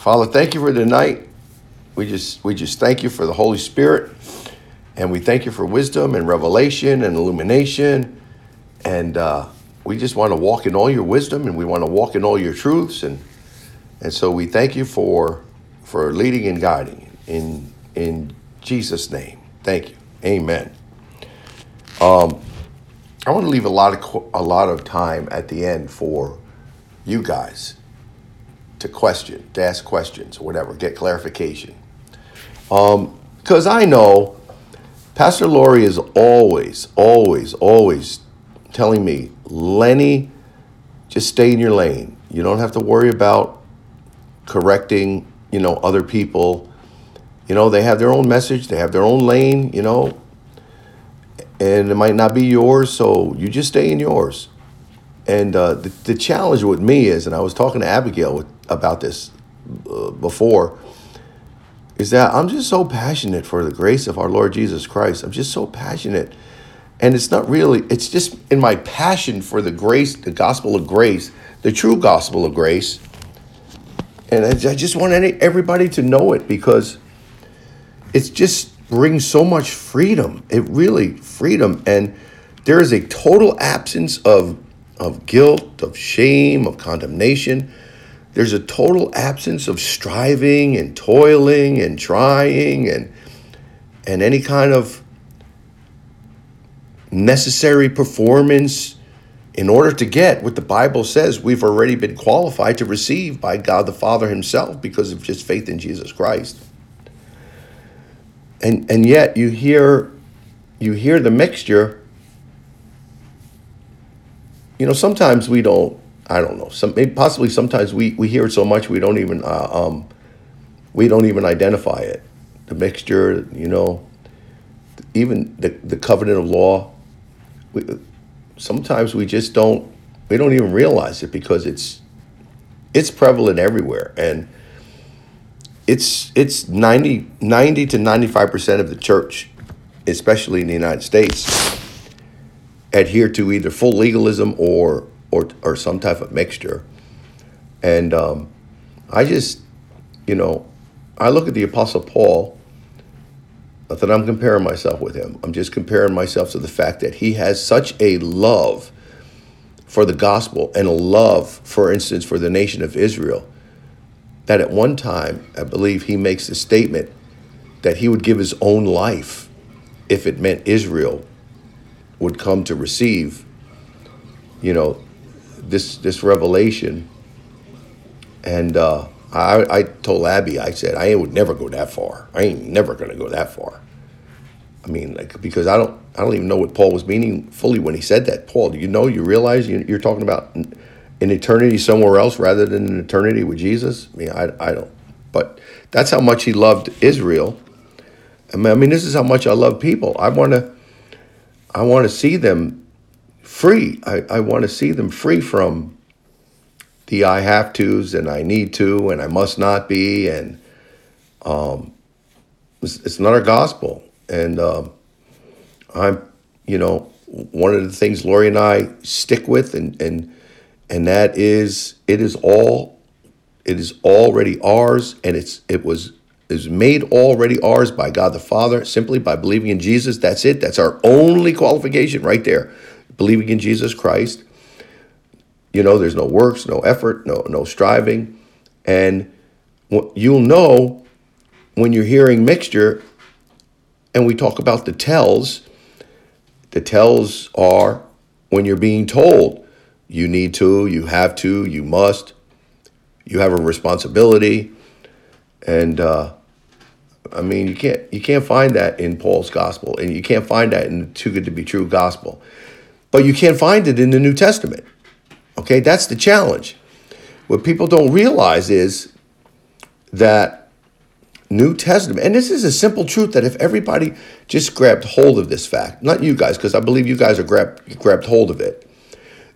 Father, thank you for tonight. We just we just thank you for the Holy Spirit, and we thank you for wisdom and revelation and illumination, and uh, we just want to walk in all your wisdom, and we want to walk in all your truths, and and so we thank you for for leading and guiding in in Jesus' name. Thank you. Amen. Um, I want to leave a lot of a lot of time at the end for you guys to question, to ask questions, or whatever, get clarification. Because um, I know Pastor Lori is always, always, always telling me, Lenny, just stay in your lane. You don't have to worry about correcting, you know, other people. You know, they have their own message, they have their own lane, you know, and it might not be yours, so you just stay in yours. And uh, the, the challenge with me is, and I was talking to Abigail with, about this uh, before, is that I'm just so passionate for the grace of our Lord Jesus Christ. I'm just so passionate. And it's not really, it's just in my passion for the grace, the gospel of grace, the true gospel of grace. And I, I just want any, everybody to know it because it just brings so much freedom. It really, freedom. And there is a total absence of of guilt, of shame, of condemnation. There's a total absence of striving and toiling and trying and and any kind of necessary performance in order to get what the Bible says we've already been qualified to receive by God the Father himself because of just faith in Jesus Christ. And and yet you hear you hear the mixture you know, sometimes we don't. I don't know. Some maybe possibly sometimes we we hear it so much we don't even uh, um, we don't even identify it. The mixture, you know, even the the covenant of law. We, sometimes we just don't we don't even realize it because it's it's prevalent everywhere and it's it's 90, 90 to 95% of the church especially in the united states adhere to either full legalism or or or some type of mixture. And um, I just, you know, I look at the Apostle Paul. Not that I'm comparing myself with him. I'm just comparing myself to the fact that he has such a love for the gospel and a love, for instance, for the nation of Israel, that at one time, I believe he makes the statement that he would give his own life if it meant Israel would come to receive, you know, this this revelation. And uh, I, I told Abby, I said, I would never go that far. I ain't never gonna go that far. I mean, like because I don't I don't even know what Paul was meaning fully when he said that. Paul, do you know? You realize you're talking about an eternity somewhere else rather than an eternity with Jesus? I mean, I, I don't. But that's how much he loved Israel. I mean, I mean, this is how much I love people. I want to I want to see them free. I, I want to see them free from the I have tos and I need to and I must not be. And um, it's, it's not our gospel. And um, I'm, you know, one of the things Lori and I stick with, and and and that is it is all, it is already ours, and it's it was is made already ours by God the Father simply by believing in Jesus. That's it. That's our only qualification right there. Believing in Jesus Christ. You know, there's no works, no effort, no no striving, and you'll know when you're hearing mixture, and we talk about the tells. The tells are when you're being told you need to, you have to, you must, you have a responsibility, and uh, I mean, you can't you can't find that in Paul's gospel, and you can't find that in the too good to be true gospel. But you can't find it in the New Testament. Okay, that's the challenge. What people don't realize is that New Testament, and this is a simple truth that if everybody just grabbed hold of this fact, not you guys, because I believe you guys are grabbed grabbed hold of it,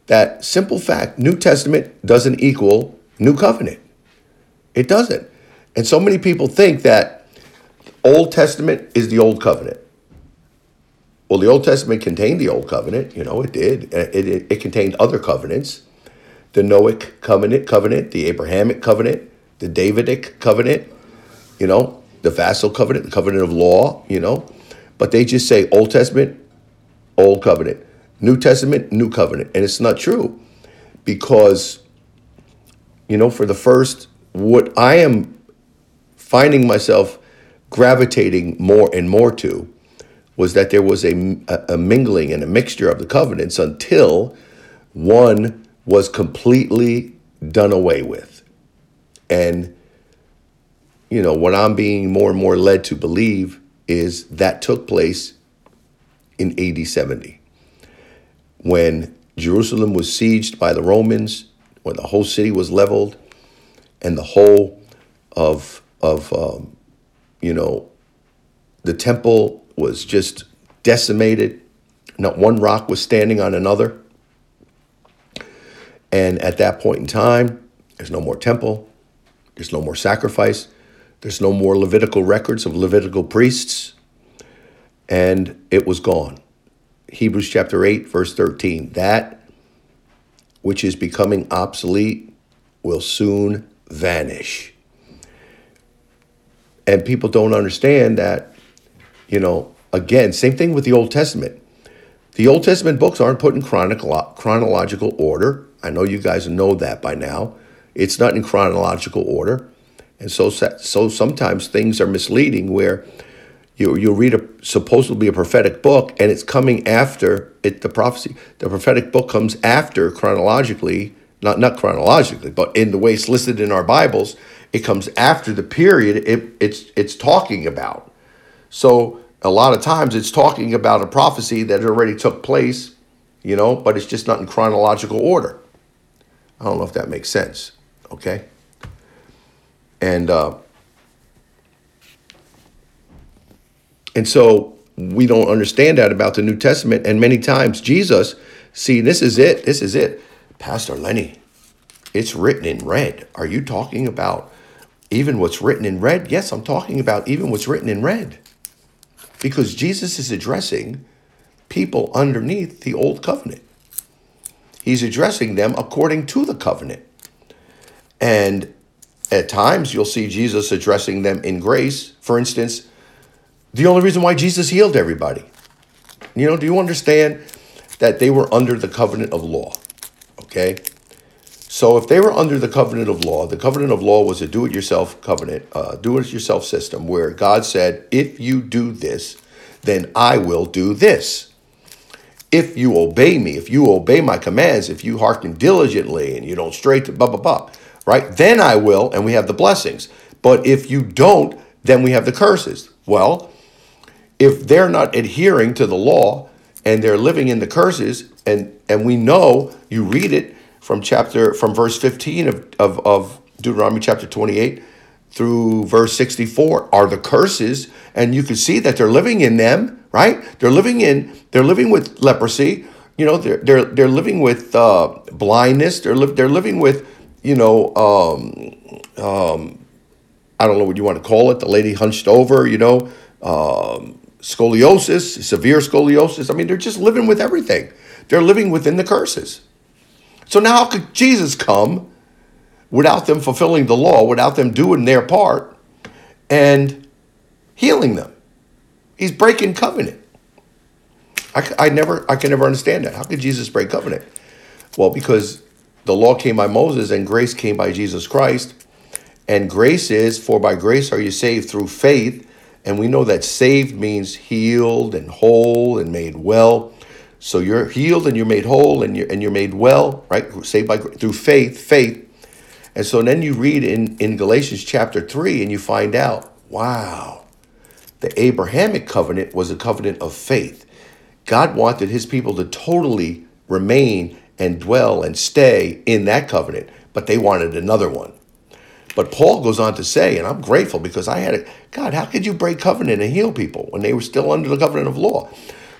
that simple fact, New Testament doesn't equal New Covenant. It doesn't. And so many people think that Old Testament is the Old Covenant. Well, the Old Testament contained the Old Covenant. You know, it did. Uh, it, it, it contained other covenants the Noahic covenant, covenant, the Abrahamic covenant, the Davidic covenant, you know, the vassal covenant, the covenant of law, you know, but they just say Old Testament, Old Covenant, New Testament, New Covenant. And it's not true because, you know, for the first, what I am finding myself gravitating more and more to was that there was a, a, mingling and a mixture of the covenants until one was completely done away with. And, you know, what I'm being more and more led to believe is that took place in AD 70 when Jerusalem was sieged by the Romans, when the whole city was leveled, and the whole of of um, you know the temple was just decimated. Not one rock was standing on another. And at that point in time, there's no more temple, there's no more sacrifice, there's no more Levitical records of Levitical priests, and it was gone. Hebrews chapter 8, verse 13. That which is becoming obsolete will soon vanish. And people don't understand that, you know, again, same thing with the Old Testament. The Old Testament books aren't put in chronological order. I know you guys know that by now. It's not in chronological order. And so, so sometimes things are misleading where you you'll read a supposedly a prophetic book and it's coming after it the prophecy the prophetic book comes after chronologically not not chronologically but in the way it's listed in our bibles it comes after the period it, it's it's talking about so a lot of times it's talking about a prophecy that already took place you know but it's just not in chronological order i don't know if that makes sense okay and uh And so we don't understand that about the New Testament. And many times Jesus, see, this is it. This is it. Pastor Lenny, it's written in red. Are you talking about even what's written in red? Yes, I'm talking about even what's written in red. Because Jesus is addressing people underneath the old covenant. He's addressing them according to the covenant. And at times you'll see Jesus addressing them in grace. For instance, the only reason why Jesus healed everybody. You know, do you understand that they were under the covenant of law? Okay. So if they were under the covenant of law, the covenant of law was a do it yourself covenant, uh, do it yourself system where God said, if you do this, then I will do this. If you obey me, if you obey my commands, if you hearken diligently and you don't stray to blah, blah, blah, right? Then I will, and we have the blessings. But if you don't, then we have the curses. Well, if they're not adhering to the law and they're living in the curses, and and we know you read it from chapter from verse 15 of, of, of Deuteronomy chapter 28 through verse 64 are the curses, and you can see that they're living in them, right? They're living in, they're living with leprosy, you know, they're they're they're living with uh, blindness, they're li- they're living with, you know, um, um, I don't know what you want to call it, the lady hunched over, you know, um, scoliosis, severe scoliosis. I mean, they're just living with everything. They're living within the curses. So now, how could Jesus come without them fulfilling the law, without them doing their part and healing them? He's breaking covenant. I, I never, I can never understand that. How could Jesus break covenant? Well, because the law came by Moses and grace came by Jesus Christ. And grace is, for by grace are you saved through faith and we know that saved means healed and whole and made well. So you're healed and you're made whole and you're, and you're made well, right? Saved by through faith, faith. And so then you read in, in Galatians chapter 3 and you find out, wow, the Abrahamic covenant was a covenant of faith. God wanted his people to totally remain and dwell and stay in that covenant, but they wanted another one. But Paul goes on to say, and I'm grateful because I had a God, how could you break covenant and heal people when they were still under the covenant of law?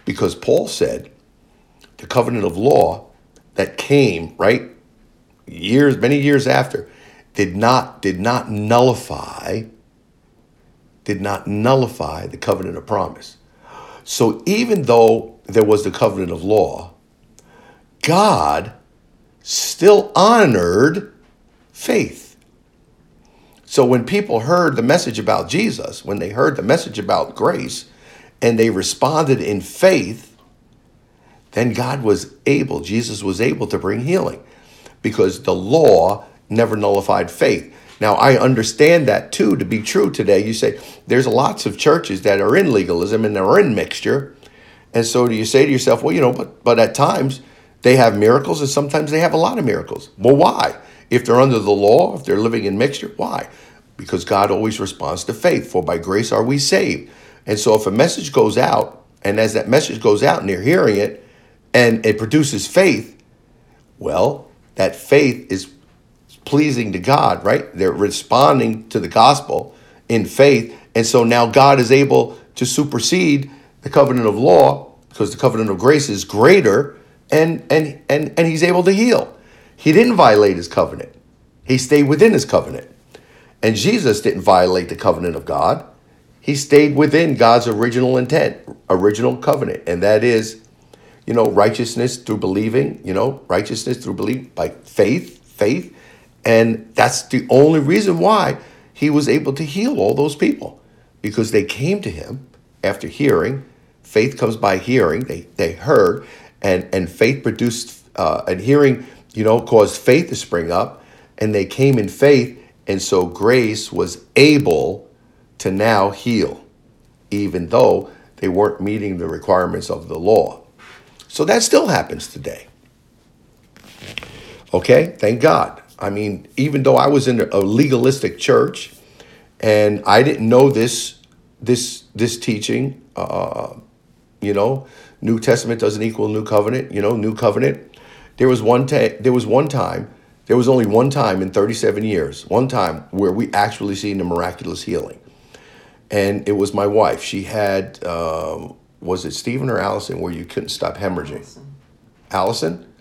Because Paul said the covenant of law that came, right, years, many years after, did not did not nullify, did not nullify the covenant of promise. So even though there was the covenant of law, God still honored faith. So when people heard the message about Jesus, when they heard the message about grace, and they responded in faith, then God was able, Jesus was able to bring healing because the law never nullified faith. Now, I understand that too to be true today. You say there's lots of churches that are in legalism and they're in mixture. And so do you say to yourself, well, you know, but, but at times they have miracles and sometimes they have a lot of miracles. Well, why? If they're under the law, if they're living in mixture, why? Because God always responds to faith. For by grace are we saved. And so if a message goes out, and as that message goes out and they're hearing it, and it produces faith, well, that faith is pleasing to God, right? They're responding to the gospel in faith. And so now God is able to supersede the covenant of law because the covenant of grace is greater and and and and he's able to heal. He didn't violate his covenant. He stayed within his covenant. And Jesus didn't violate the covenant of God. He stayed within God's original intent, original covenant, and that is, you know, righteousness through believing, you know, righteousness through belief by faith, faith. And that's the only reason why he was able to heal all those people because they came to him after hearing. Faith comes by hearing. They, they heard, and, and faith produced, uh, and hearing, you know, caused faith to spring up. And they came in faith. And so grace was able to now heal, even though they weren't meeting the requirements of the law. So that still happens today. Okay, thank God. I mean, even though I was in a legalistic church and I didn't know this this this teaching, uh, you know, New Testament doesn't equal New Covenant. You know, New Covenant. There was one ta- there was one time. There was only one time in 37 years, one time where we actually seen a miraculous healing, and it was my wife. She had um, was it Stephen or Allison where you couldn't stop hemorrhaging? Allison. Allison?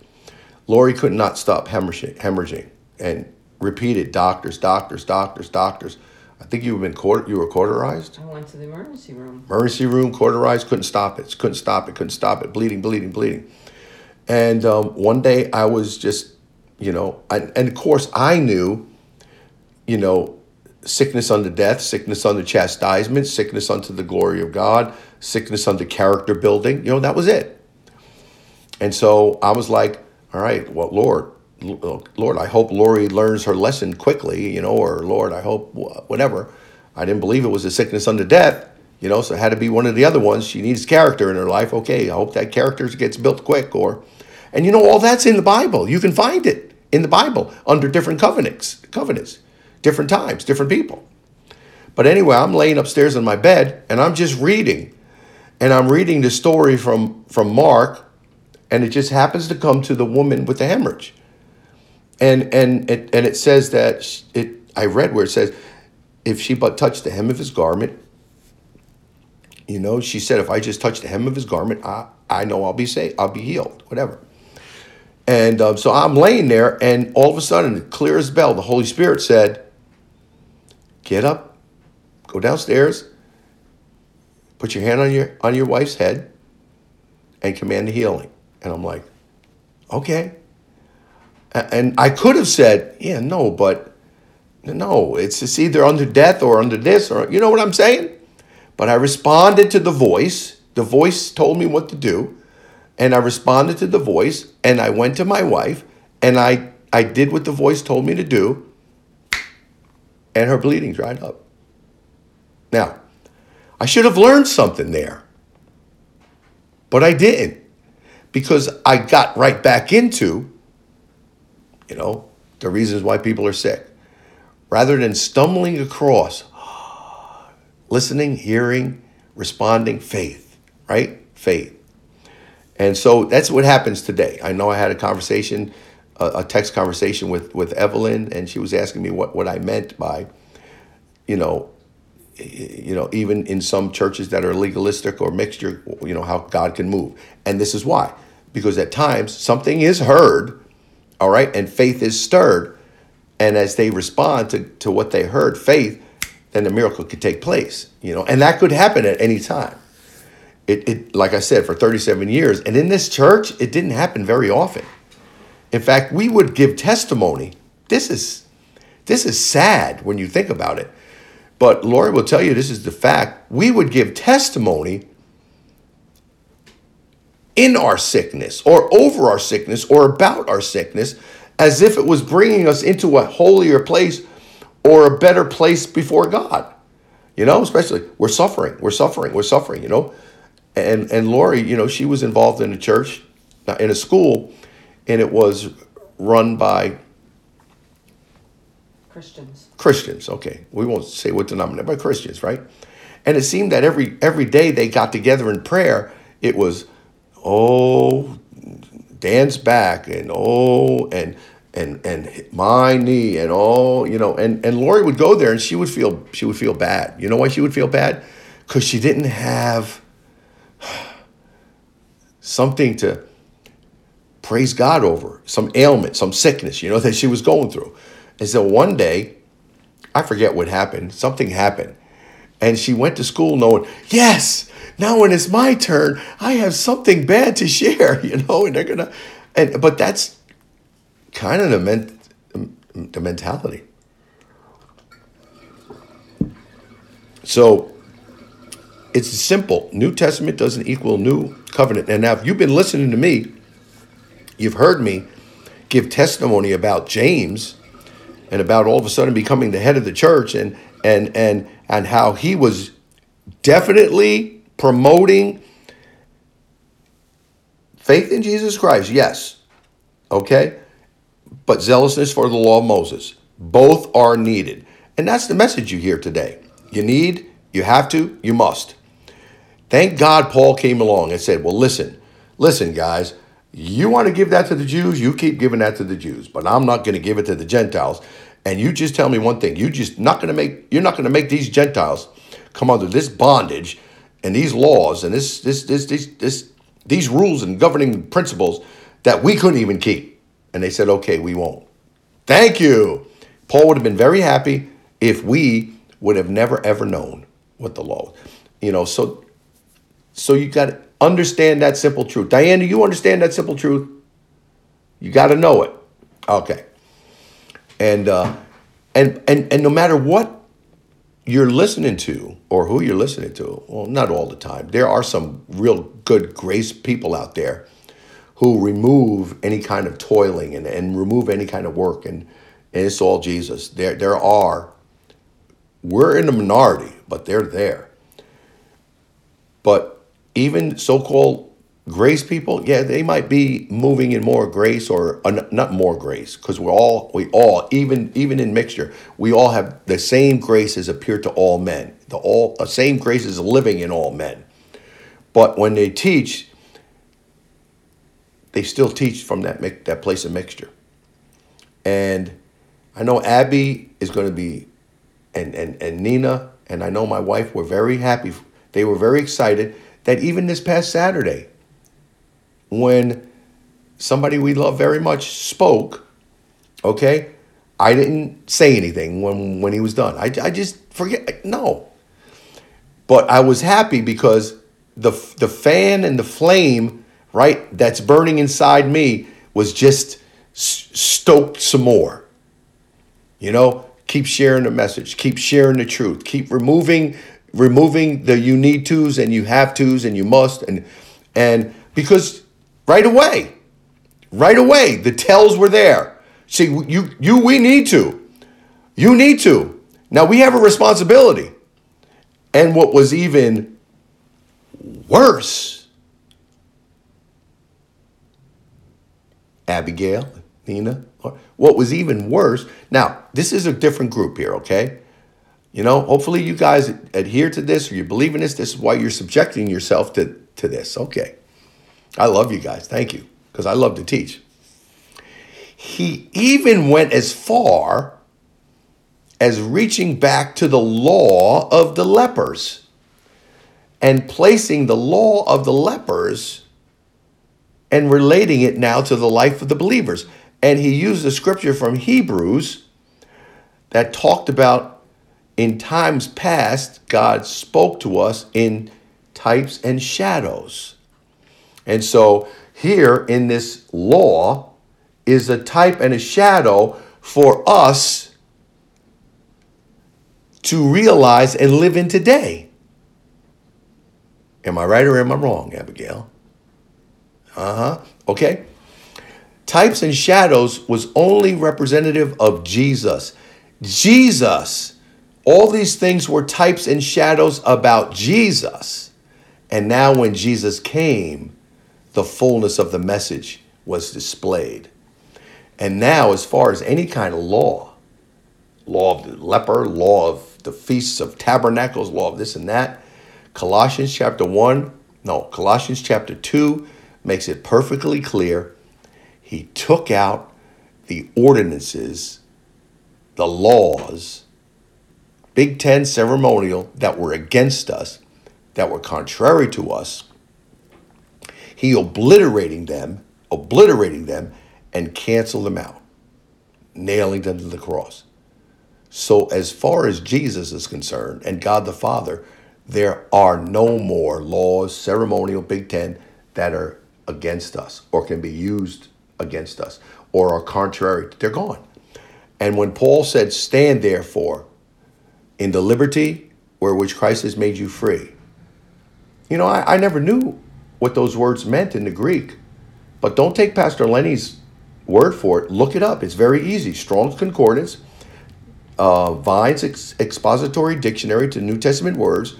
Lori could not stop hemorrhaging, hemorrhaging and repeated doctors, doctors, doctors, doctors. I think you've been court, you were cauterized. I went to the emergency room. Emergency room, cauterized, couldn't stop it, couldn't stop it, couldn't stop it, bleeding, bleeding, bleeding. And um, one day I was just, you know, I, and of course I knew, you know, sickness unto death, sickness unto chastisement, sickness unto the glory of God, sickness under character building. You know, that was it. And so I was like, all right, well, Lord, Lord, I hope Lori learns her lesson quickly, you know, or Lord, I hope whatever. I didn't believe it was a sickness unto death, you know, so it had to be one of the other ones. She needs character in her life. Okay, I hope that character gets built quick. Or, and you know, all that's in the Bible. You can find it in the Bible under different covenants, covenants, different times, different people. But anyway, I'm laying upstairs in my bed and I'm just reading, and I'm reading the story from from Mark, and it just happens to come to the woman with the hemorrhage. And and it and it says that it I read where it says if she but touched the hem of his garment you know she said if I just touch the hem of his garment I I know I'll be safe I'll be healed whatever. And um, so I'm laying there and all of a sudden clear as bell the Holy Spirit said get up. Go downstairs put your hand on your on your wife's head and command the healing and I'm like okay and I could have said, yeah, no, but no, it's, it's either under death or under this, or you know what I'm saying? But I responded to the voice. The voice told me what to do. And I responded to the voice, and I went to my wife, and I, I did what the voice told me to do, and her bleeding dried up. Now, I should have learned something there, but I didn't because I got right back into you know, the reasons why people are sick. Rather than stumbling across, listening, hearing, responding, faith, right? Faith. And so that's what happens today. I know I had a conversation, a, a text conversation with, with Evelyn, and she was asking me what, what I meant by, you know, you know, even in some churches that are legalistic or mixture, you know, how God can move. And this is why. Because at times something is heard all right, and faith is stirred. And as they respond to, to what they heard, faith, then the miracle could take place, you know, and that could happen at any time. It, it like I said, for 37 years. And in this church, it didn't happen very often. In fact, we would give testimony. This is This is sad when you think about it. But Lori will tell you this is the fact. We would give testimony in our sickness or over our sickness or about our sickness as if it was bringing us into a holier place or a better place before God. You know, especially we're suffering, we're suffering, we're suffering, you know. And and Lori, you know, she was involved in a church, in a school, and it was run by Christians. Christians, okay. We won't say what denomination, but Christians, right? And it seemed that every every day they got together in prayer, it was, oh, Dan's back, and oh, and and and my knee, and oh, you know, and and Lori would go there, and she would feel she would feel bad. You know why she would feel bad? Because she didn't have something to praise God over, some ailment, some sickness, you know, that she was going through. And so one day, I forget what happened, something happened. And she went to school knowing, yes, now when it's my turn, I have something bad to share, you know, and they're gonna and but that's kind of the ment, the mentality. So it's simple. New Testament doesn't equal new covenant. And now if you've been listening to me, you've heard me give testimony about James and about all of a sudden becoming the head of the church and and and and how he was definitely promoting faith in Jesus Christ. Yes. Okay? But zealousness for the law of Moses. Both are needed. And that's the message you hear today. You need, you have to, you must. Thank God Paul came along and said, Well, listen, listen, guys, you want to give that to the Jews, you keep giving that to the Jews, but I'm not going to give it to the Gentiles. And you just tell me one thing: you just not going to make you're not going to make these Gentiles come under this bondage and these laws and this this this this, this these rules and governing principles that we couldn't even keep. And they said, okay, we won't. Thank you. Paul would have been very happy if we would have never ever known what the law was. You know, so so you got Understand that simple truth. Diane, do you understand that simple truth? You got to know it. Okay. And uh, and and and no matter what you're listening to or who you're listening to, well, not all the time. There are some real good grace people out there who remove any kind of toiling and, and remove any kind of work and, and it's all Jesus. There there are we're in the minority, but they're there. But even so-called grace people, yeah, they might be moving in more grace or uh, not more grace because we're all we all even even in mixture we all have the same graces appear to all men. The all the same grace is living in all men. But when they teach, they still teach from that that place of mixture. And I know Abby is going to be, and and and Nina and I know my wife were very happy. They were very excited that even this past Saturday, when somebody we love very much spoke, okay, I didn't say anything when, when he was done. I, I just forget, no. But I was happy because the, the fan and the flame, right, that's burning inside me was just stoked some more. You know, keep sharing the message, keep sharing the truth, keep removing removing the you need tos and you have tos and you must and and because right away right away the tells were there. See you you we need to. You need to. Now we have a responsibility. And what was even worse abigail nina what was even worse now this is a different group here okay you know, hopefully you guys adhere to this or you believe in this. This is why you're subjecting yourself to, to this. Okay. I love you guys. Thank you. Because I love to teach. He even went as far as reaching back to the law of the lepers and placing the law of the lepers and relating it now to the life of the believers. And he used a scripture from Hebrews that talked about in times past, God spoke to us in types and shadows. And so here in this law is a type and a shadow for us to realize and live in today. Am I right or am I wrong, Abigail? Uh huh. Okay. Types and shadows was only representative of Jesus. Jesus. All these things were types and shadows about Jesus. And now, when Jesus came, the fullness of the message was displayed. And now, as far as any kind of law, law of the leper, law of the feasts of tabernacles, law of this and that, Colossians chapter 1, no, Colossians chapter 2 makes it perfectly clear. He took out the ordinances, the laws, Big Ten ceremonial that were against us, that were contrary to us. He obliterating them, obliterating them, and canceled them out, nailing them to the cross. So, as far as Jesus is concerned and God the Father, there are no more laws, ceremonial Big Ten, that are against us or can be used against us or are contrary. They're gone. And when Paul said, Stand therefore in the liberty where which Christ has made you free, you know, I, I never knew what those words meant in the Greek. But don't take Pastor Lenny's word for it. Look it up. It's very easy. Strong's Concordance, uh, Vine's ex- Expository Dictionary to New Testament words,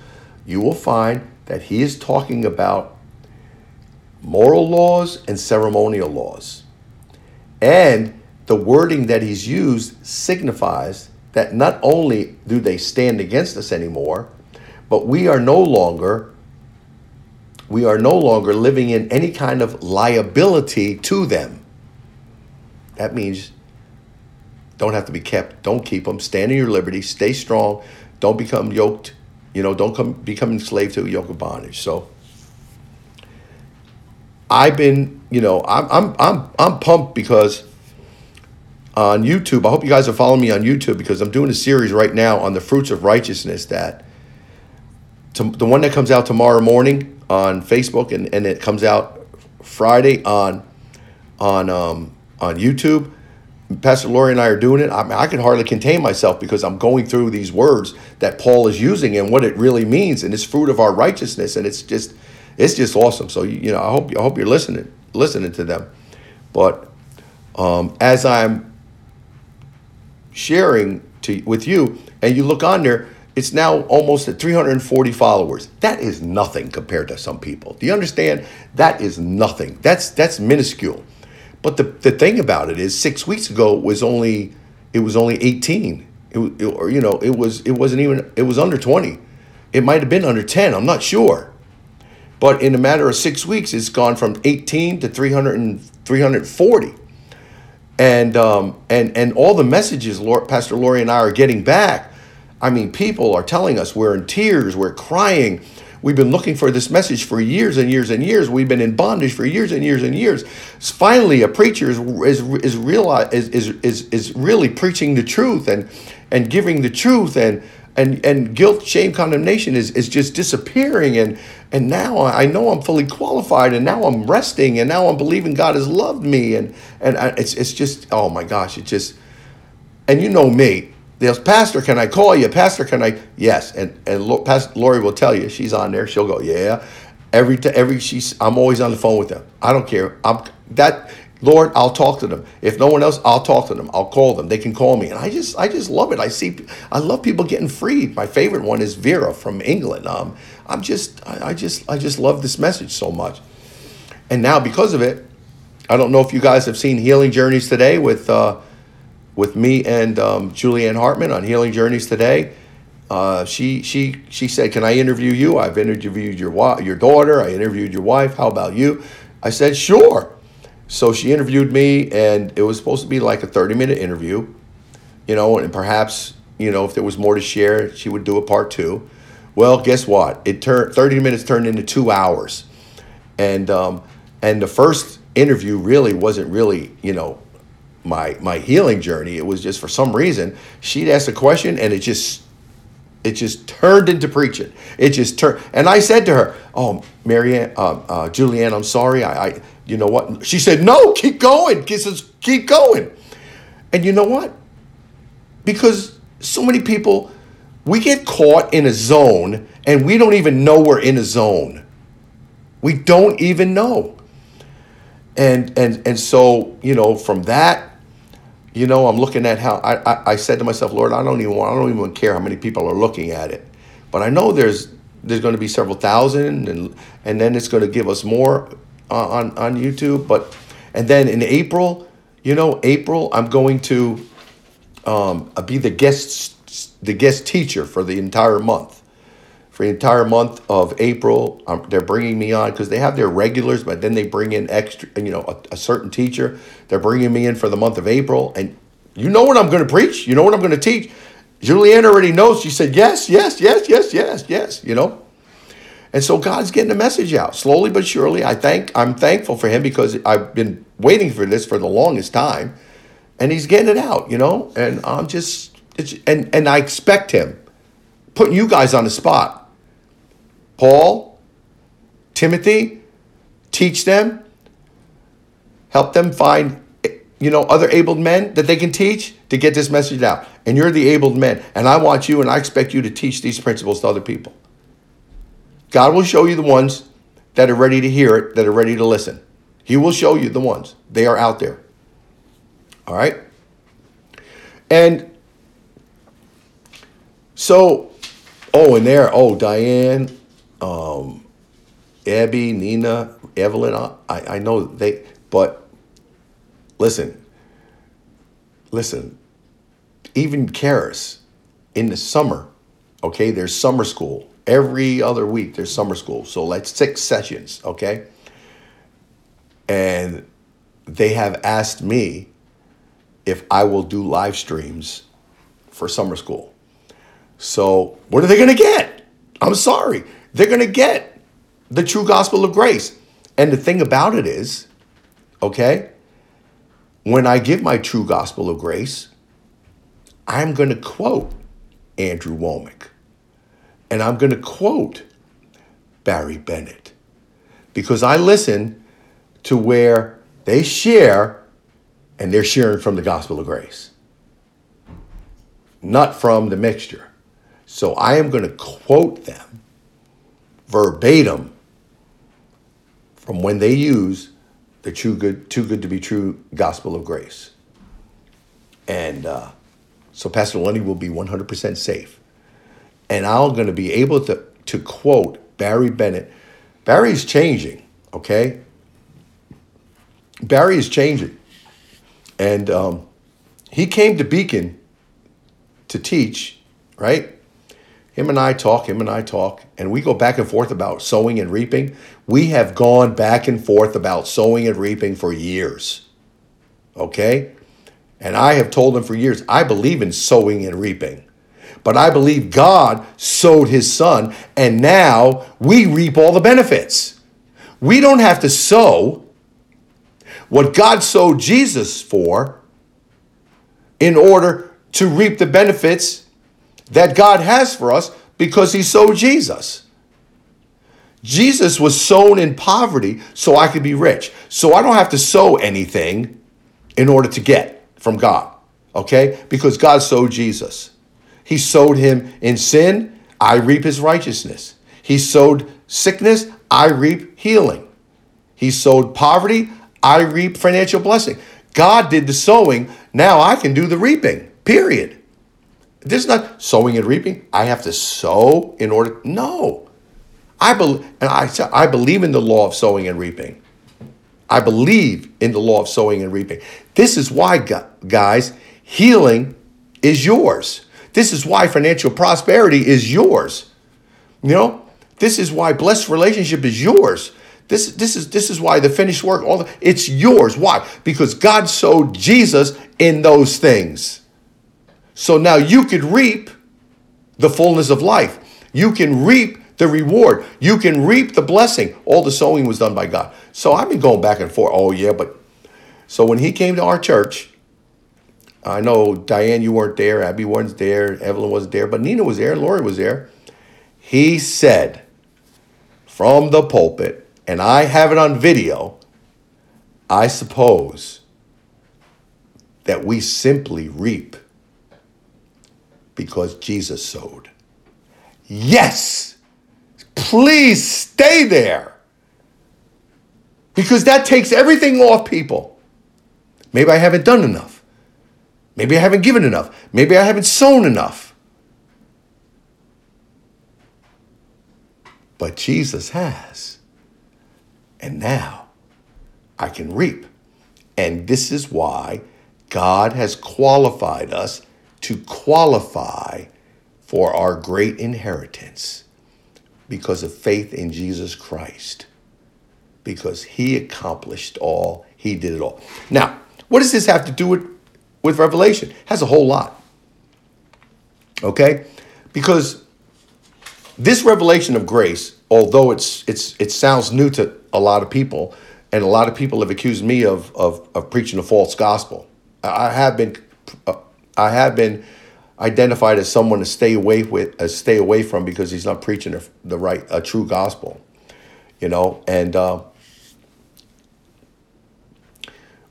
you will find that he is talking about moral laws and ceremonial laws. And the wording that he's used signifies that not only do they stand against us anymore, but we are no longer we are no longer living in any kind of liability to them. That means don't have to be kept, don't keep them, stand in your liberty, stay strong, don't become yoked. You know, don't come become enslaved to a yoke of bondage. So I've been, you know, I'm I'm I'm I'm pumped because on YouTube, I hope you guys are following me on YouTube because I'm doing a series right now on the fruits of righteousness that to, the one that comes out tomorrow morning on Facebook and, and it comes out Friday on on um, on YouTube Pastor Lori and I are doing it, I, mean, I can hardly contain myself because I'm going through these words that Paul is using and what it really means, and it's fruit of our righteousness, and it's just, it's just awesome. So you know, I hope I hope you're listening, listening to them. But um, as I'm sharing to with you, and you look on there, it's now almost at 340 followers. That is nothing compared to some people. Do you understand? That is nothing. That's that's minuscule. But the, the thing about it is, six weeks ago was only it was only 18. It, it, or you know, it was it wasn't even it was under 20. It might have been under 10. I'm not sure. But in a matter of six weeks, it's gone from 18 to 300 and 340. And um, and and all the messages Lord, Pastor Lori and I are getting back. I mean, people are telling us we're in tears, we're crying We've been looking for this message for years and years and years. We've been in bondage for years and years and years. Finally, a preacher is is is, realize, is, is, is, is really preaching the truth and and giving the truth and and and guilt, shame, condemnation is, is just disappearing and and now I know I'm fully qualified and now I'm resting and now I'm believing God has loved me and and it's it's just oh my gosh it just and you know me there's Pastor, can I call you? Pastor, can I? Yes. And and Pastor Lori will tell you. She's on there. She'll go, yeah. Every every she's I'm always on the phone with them. I don't care. I'm that Lord, I'll talk to them. If no one else, I'll talk to them. I'll call them. They can call me. And I just I just love it. I see I love people getting freed. My favorite one is Vera from England. Um, I'm just I, just I just love this message so much. And now because of it, I don't know if you guys have seen Healing Journeys today with uh, with me and um, Julianne Hartman on Healing Journeys today. Uh, she she she said, "Can I interview you? I've interviewed your your daughter. I interviewed your wife. How about you?" I said, "Sure." So she interviewed me, and it was supposed to be like a thirty minute interview, you know, and perhaps you know if there was more to share, she would do a part two. Well, guess what? It turned thirty minutes turned into two hours, and um, and the first interview really wasn't really you know my my healing journey. It was just for some reason she'd ask a question and it just it just turned into preaching. It just turned, and I said to her, "Oh, Marianne, uh, uh, Julianne, I'm sorry. I, I, you know what?" She said, "No, keep going. She keep going." And you know what? Because so many people we get caught in a zone and we don't even know we're in a zone. We don't even know. And and and so, you know, from that, you know, I'm looking at how I, I, I said to myself, Lord, I don't even want I don't even care how many people are looking at it. But I know there's there's going to be several thousand and and then it's going to give us more on on YouTube, but and then in April, you know, April, I'm going to um, be the guest the guest teacher for the entire month. For the entire month of April, um, they're bringing me on because they have their regulars, but then they bring in extra, you know, a, a certain teacher. They're bringing me in for the month of April, and you know what I'm going to preach. You know what I'm going to teach. Julianne already knows. She said yes, yes, yes, yes, yes, yes. You know, and so God's getting the message out slowly but surely. I thank I'm thankful for him because I've been waiting for this for the longest time. And he's getting it out, you know? And I'm just it's and and I expect him putting you guys on the spot. Paul, Timothy, teach them, help them find you know other abled men that they can teach to get this message out. And you're the abled men, and I want you and I expect you to teach these principles to other people. God will show you the ones that are ready to hear it, that are ready to listen. He will show you the ones. They are out there. All right? And so, oh, and there, oh, Diane, um, Abby, Nina, Evelyn, I, I know they, but listen, listen, even Charis in the summer, okay, there's summer school. Every other week there's summer school. So like six sessions okay? And they have asked me if i will do live streams for summer school. So what are they to get? I'm sorry they're going to get the true gospel of grace. And the thing about it is okay when i give my true gospel of grace i'm going to quote andrew wommack and I'm going to quote Barry Bennett. Because I listen to where they share and they're sharing from the gospel of grace, not from the mixture. So I am going to quote them verbatim from when they use the true good, too good to be true gospel of grace. And uh, so Pastor Lenny will be 100% safe and I'm going to be able to, to quote Barry Bennett. Barry's changing, okay? Barry is changing. And um, he came to Beacon to teach, right? Him and I talk, him and I talk, and we go back and forth about sowing and reaping. We have gone back and forth about sowing and reaping for years, okay? And I have told him for years, I believe in sowing and reaping. But I believe God sowed his son, and now we reap all the benefits. We don't have to sow what God sowed Jesus for in order to reap the benefits that God has for us because he sowed Jesus. Jesus was sown in poverty so I could be rich. So I don't have to sow anything in order to get from God, okay? Because God sowed Jesus. He sowed him in sin, I reap his righteousness. He sowed sickness, I reap healing. He sowed poverty, I reap financial blessing. God did the sowing, now I can do the reaping. Period. This is not sowing and reaping. I have to sow in order. No. I believe and I I believe in the law of sowing and reaping. I believe in the law of sowing and reaping. This is why guys, healing is yours. This is why financial prosperity is yours. You know, this is why blessed relationship is yours. This, this is this is why the finished work, all the, it's yours. Why? Because God sowed Jesus in those things. So now you could reap the fullness of life. You can reap the reward. You can reap the blessing. All the sowing was done by God. So I've been going back and forth. Oh yeah, but so when he came to our church, I know Diane, you weren't there, Abby wasn't there, Evelyn wasn't there, but Nina was there, Lori was there. He said from the pulpit, and I have it on video, I suppose that we simply reap because Jesus sowed. Yes. Please stay there. Because that takes everything off people. Maybe I haven't done enough. Maybe I haven't given enough. Maybe I haven't sown enough. But Jesus has. And now I can reap. And this is why God has qualified us to qualify for our great inheritance because of faith in Jesus Christ. Because he accomplished all, he did it all. Now, what does this have to do with, with Revelation? It has a whole lot. Okay? Because this revelation of grace, although it's it's it sounds new to a lot of people, and a lot of people have accused me of of, of preaching a false gospel. I have been uh, I have been identified as someone to stay away with, uh, stay away from because he's not preaching the, right, a true gospel, you know. And uh,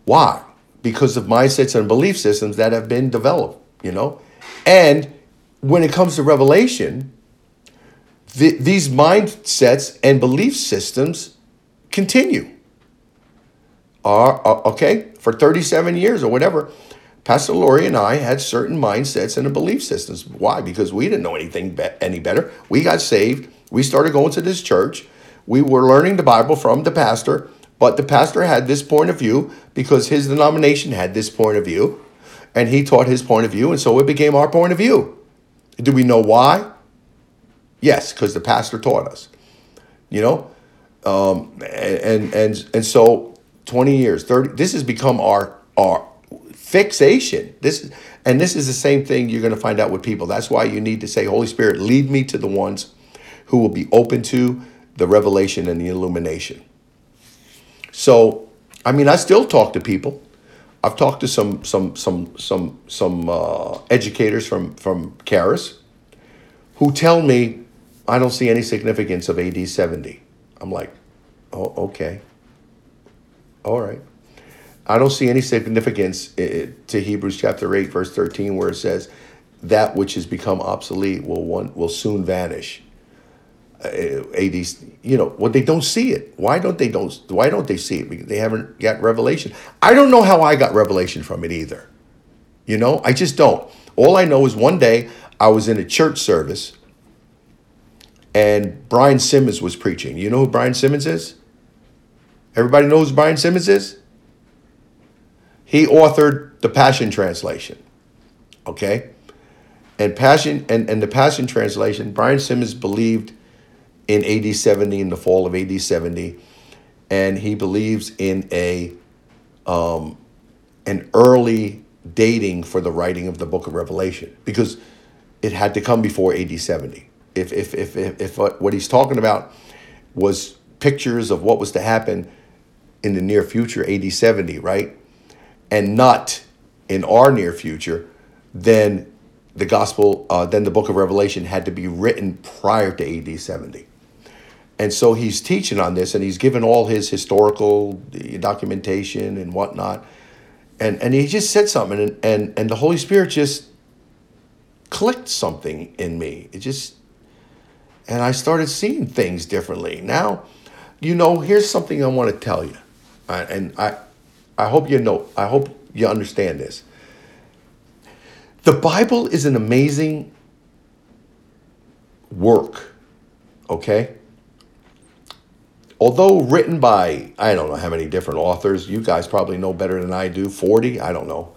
why? Because of mindsets and belief systems that have been developed, you know. And when it comes to revelation, the, these mindsets and belief systems continue. Are, are okay for 37 years or whatever Pastor Lori and I had certain mindsets and a belief systems. Why? Because we didn't know anything be- any better. We got saved. We started going to this church. We were learning the Bible from the pastor, but the pastor had this point of view because his denomination had this point of view, and he taught his point of view, and so it became our point of view. Do we know why? Yes, because the pastor taught us. You know, um, and and and so twenty years, thirty. This has become our our fixation. This and this is the same thing you're going to find out with people. That's why you need to say, Holy Spirit, lead me to the ones who will be open to the revelation and the illumination. So, I mean, I still talk to people. I've talked to some some some some some uh, educators from from Charis who tell me I don't see any significance of AD 70. I'm like, oh, okay. All right. I don't see any significance eh, eh, to Hebrews chapter 8 verse 13 where it says that which has become obsolete will one will soon vanish. Eh, uh, AD, you know, well, they don't see it. Why don't they don't why don't they see it? Because they haven't got revelation. I don't know how I got revelation from it either. You know, I just don't. All I know is one day I was in a church service and Brian Simmons was preaching. You know who Brian Simmons is? Everybody knows who Brian Simmons is? He authored the Passion Translation. Okay? And Passion and, and the Passion Translation, Brian Simmons believed in AD 70, in the fall of AD 70, and he believes in a um, an early dating for the writing of the book of Revelation because it had to come before AD 70. If, if, if, if, if what he's talking about was pictures of what was to happen in the near future, AD 70, right? And not in our near future, then the gospel, uh, then the book of Revelation had to be written prior to AD 70. And so he's teaching on this and he's given all his historical documentation and whatnot. And, and he just said something and, and, and the Holy Spirit just clicked something in me. It just, and I started seeing things differently. Now, you know, here's something I want to tell you. And I, I hope you know, I hope you understand this. The Bible is an amazing work, okay? Although written by, I don't know how many different authors, you guys probably know better than I do, 40, I don't know.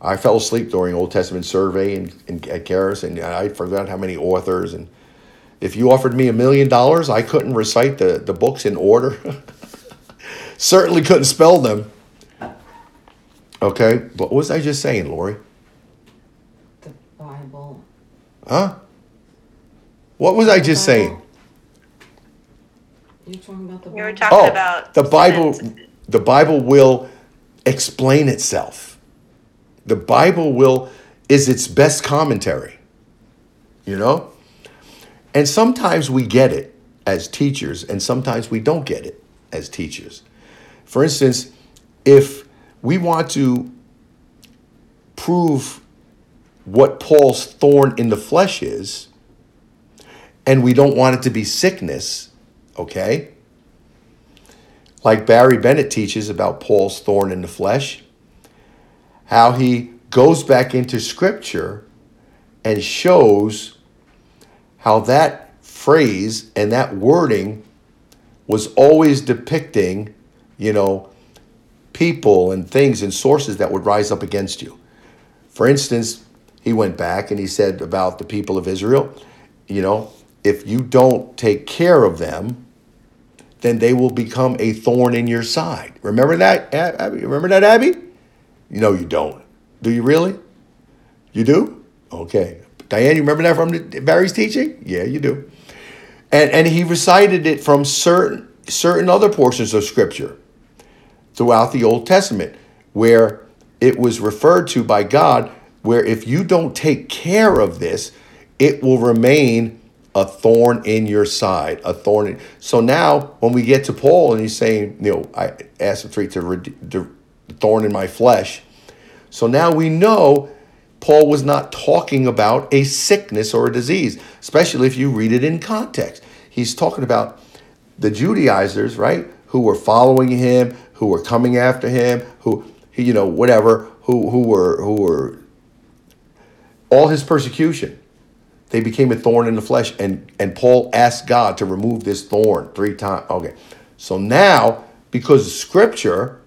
I fell asleep during Old Testament survey in, at Charis, and I forgot how many authors. And if you offered me a million dollars, I couldn't recite the, the books in order. Certainly couldn't spell them. Okay, but what was I just saying, Lori? The Bible. Huh? What was I just saying? You're talking about the We were Bible. talking Oh, about the Bible. Simmons. The Bible will explain itself. The Bible will is its best commentary. You know, and sometimes we get it as teachers, and sometimes we don't get it as teachers. For instance, if we want to prove what Paul's thorn in the flesh is, and we don't want it to be sickness, okay? Like Barry Bennett teaches about Paul's thorn in the flesh, how he goes back into scripture and shows how that phrase and that wording was always depicting, you know, people and things and sources that would rise up against you. For instance, he went back and he said about the people of Israel, you know, if you don't take care of them, then they will become a thorn in your side. Remember that, Abby? Remember that, Abby? No, you don't. Do you really? You do? Okay. Diane, you remember that from Barry's teaching? Yeah, you do. And, and he recited it from certain, certain other portions of Scripture throughout the Old Testament where it was referred to by God, where if you don't take care of this, it will remain a thorn in your side, a thorn. In, so now, when we get to Paul and he's saying, you know, I asked the three to, to thorn in my flesh. So now we know Paul was not talking about a sickness or a disease, especially if you read it in context. He's talking about the Judaizers, right, who were following him, who were coming after him, who, you know, whatever, who, who were, who were, all his persecution they became a thorn in the flesh. And and paul asked god to remove this thorn three times. Okay. So now because of scripture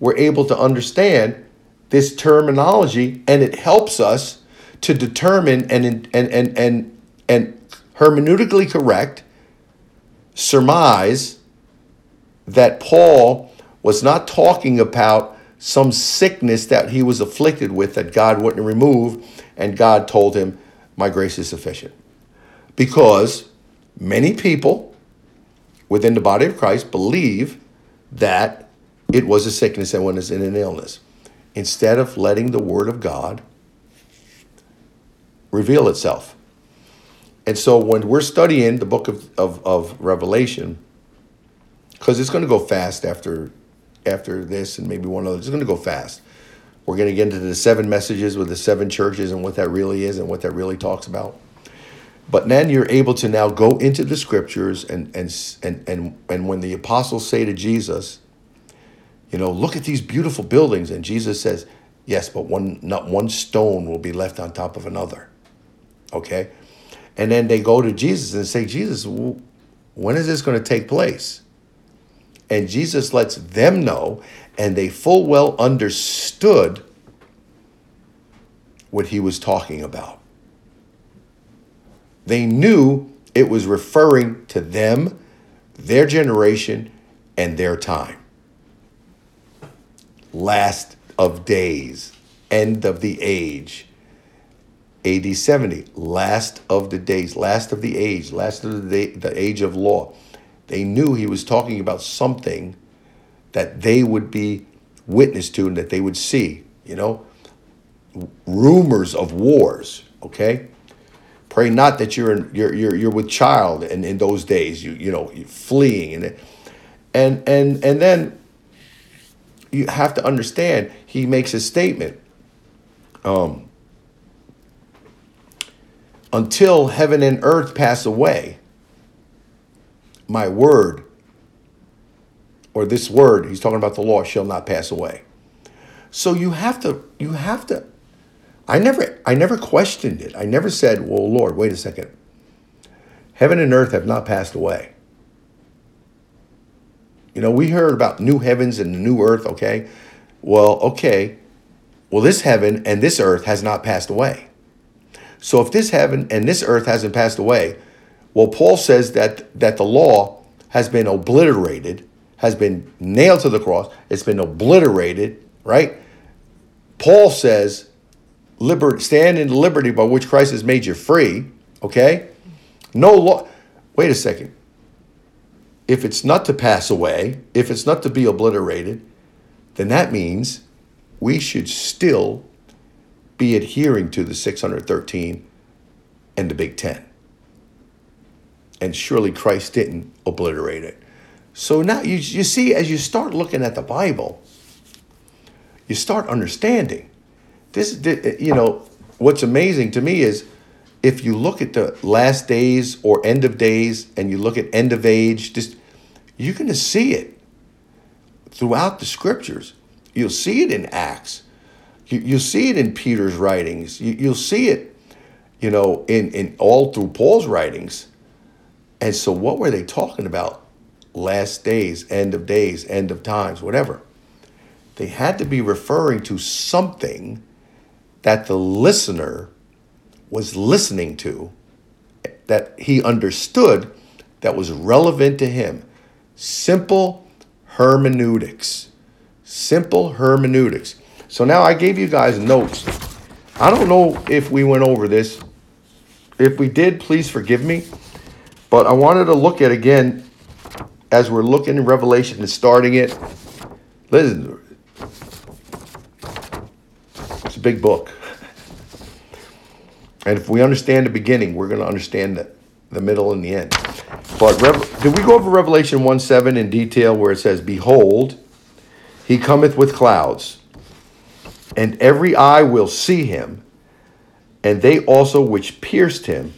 we're able to understand this terminology and it helps us to determine and and and and and hermeneutically correct surmise that paul was not talking about some sickness that he was afflicted with that god wouldn't remove and god told him my grace is sufficient. Because many people within the body of Christ believe that it was a sickness and was in an illness. Instead of letting the word of God reveal itself. And so when we're studying the book of, of, of Revelation, because it's going to go fast after after this and maybe one other, it's going to go fast. We're going to get into the seven messages with the seven churches and what that really is and what that really talks about. But then you're able to now go into the scriptures and and and and and when the apostles say to Jesus, you know, look at these beautiful buildings, and Jesus says, yes, but one not one stone will be left on top of another. Okay, and then they go to Jesus and say, Jesus, when is this going to take place? And Jesus lets them know, and they full well understood what he was talking about. They knew it was referring to them, their generation, and their time. Last of days, end of the age. AD 70, last of the days, last of the age, last of the, day, the age of law. They knew he was talking about something that they would be witness to and that they would see, you know, rumors of wars, okay? Pray not that you're in, you're you're you're with child and in those days, you you know, fleeing and and and and then you have to understand he makes a statement. Um until heaven and earth pass away, my word or this word, he's talking about the law, shall not pass away. So you have to, you have to, I never, I never questioned it. I never said, well, Lord, wait a second. Heaven and earth have not passed away. You know, we heard about new heavens and the new earth, okay? Well, okay. Well, this heaven and this earth has not passed away. So if this heaven and this earth hasn't passed away, well, Paul says that that the law has been obliterated has been nailed to the cross, it's been obliterated, right? Paul says, Liber- stand in liberty by which Christ has made you free, okay? No law. Wait a second. If it's not to pass away, if it's not to be obliterated, then that means we should still be adhering to the 613 and the Big Ten. And surely Christ didn't obliterate it. So now you, you see, as you start looking at the Bible, you start understanding. This, you know, what's amazing to me is if you look at the last days or end of days and you look at end of age, just you're going to see it throughout the scriptures. You'll see it in Acts. You, you'll see it in Peter's writings. You, you'll see it, you know, in, in all through Paul's writings. And so, what were they talking about? Last days, end of days, end of times, whatever. They had to be referring to something that the listener was listening to, that he understood that was relevant to him. Simple hermeneutics. Simple hermeneutics. So now I gave you guys notes. I don't know if we went over this. If we did, please forgive me. But I wanted to look at again as we're looking in Revelation and starting it. Listen, it's a big book. And if we understand the beginning, we're going to understand the, the middle and the end. But Rev- did we go over Revelation 1 7 in detail where it says, Behold, he cometh with clouds, and every eye will see him, and they also which pierced him,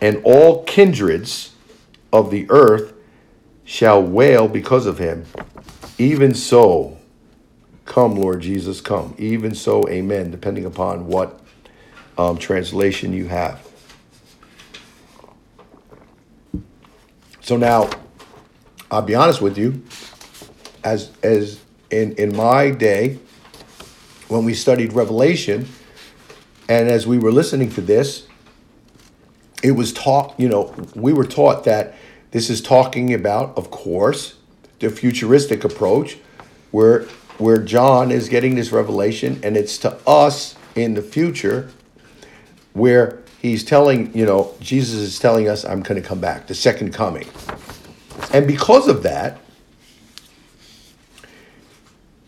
and all kindreds of the earth shall wail because of him. Even so, come, Lord Jesus, come. Even so, amen, depending upon what um, translation you have. So now, I'll be honest with you, as as in in my day, when we studied Revelation, and as we were listening to this, it was taught. You know, we were taught that this is talking about, of course, the futuristic approach, where where John is getting this revelation, and it's to us in the future where he's telling, you know, Jesus is telling us, I'm going to come back, the second coming. And because of that,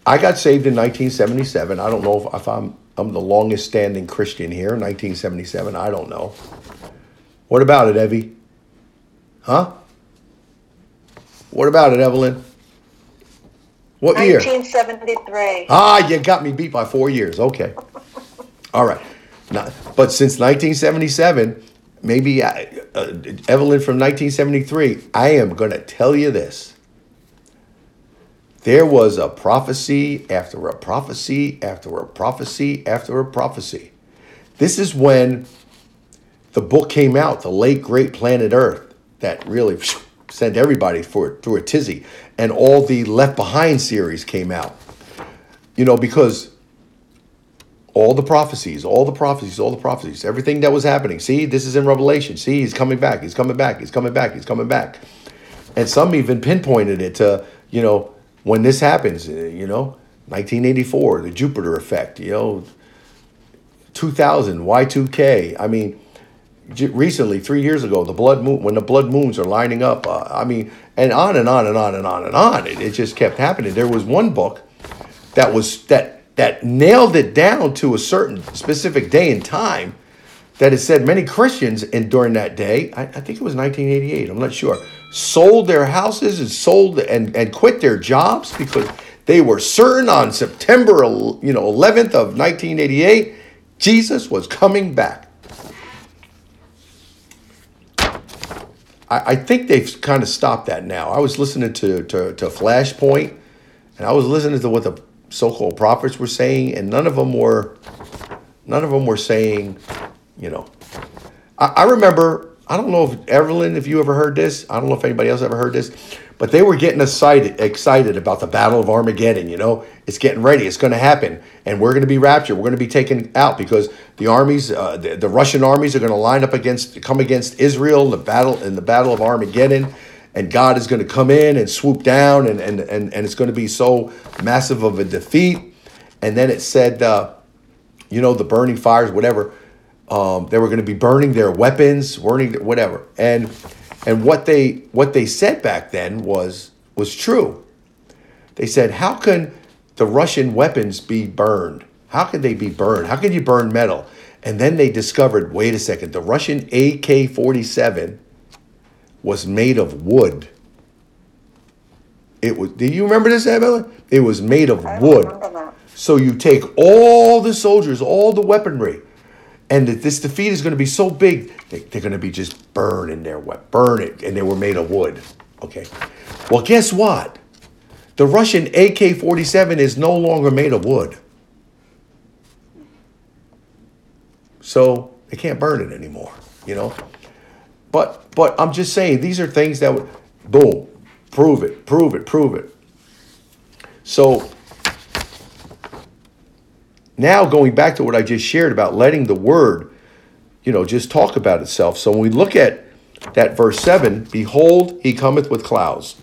I got saved in 1977. I don't know if, if I'm I'm the longest standing Christian here, 1977. I don't know. What about it, Evie? Huh? What about it, Evelyn? What year? 1973. Ah, you got me beat by four years. Okay. All right. Not, but since 1977, maybe I, uh, Evelyn from 1973, I am going to tell you this. There was a prophecy after a prophecy after a prophecy after a prophecy. This is when the book came out, The Late Great Planet Earth, that really sent everybody for through a tizzy, and all the Left Behind series came out. You know, because all the prophecies, all the prophecies, all the prophecies, everything that was happening. See, this is in Revelation. See, he's coming back. He's coming back. He's coming back. He's coming back. And some even pinpointed it to, you know, when this happens, uh, you know, 1984, the Jupiter effect, you know, 2000, Y2K. I mean, recently, three years ago, the blood moon, when the blood moons are lining up, uh, I mean, and on and on and on and on and on. It, it just kept happening. There was one book that was, that that nailed it down to a certain specific day and time that it said many Christians and during that day, I, I, think it was 1988, I'm not sure, sold their houses and sold and, and quit their jobs because they were certain on September you know 11th of 1988 Jesus was coming back. I, I think they've kind of stopped that now. I was listening to, to, to Flashpoint and I was listening to what the so-called prophets were saying, and none of them were, none of them were saying, you know. I, I remember. I don't know if Evelyn, if you ever heard this. I don't know if anybody else ever heard this, but they were getting excited, excited about the Battle of Armageddon. You know, it's getting ready. It's going to happen, and we're going to be raptured. We're going to be taken out because the armies, uh, the, the Russian armies, are going to line up against, come against Israel the battle in the Battle of Armageddon and God is going to come in and swoop down, and and and, and it's going to be so massive of a defeat. And then it said, uh, you know, the burning fires, whatever. Um, they were going to be burning their weapons, burning whatever. And and what they what they said back then was was true. They said, how can the Russian weapons be burned? How can they be burned? How can you burn metal? And then they discovered, wait a second, the Russian AK 47 was made of wood. It was. Do you remember this, Evelyn? It was made of wood. So you take all the soldiers, all the weaponry, and that this defeat is going to be so big they, they're going to be just burning their what burn it and they were made of wood okay? Well guess what? The russian ak-47 is no longer made of wood. So they can't burn it anymore you know? But but i'm just saying these are things that would boom prove it prove it prove it. So now going back to what I just shared about letting the word, you know, just talk about itself. So when we look at that verse 7, behold, he cometh with clouds.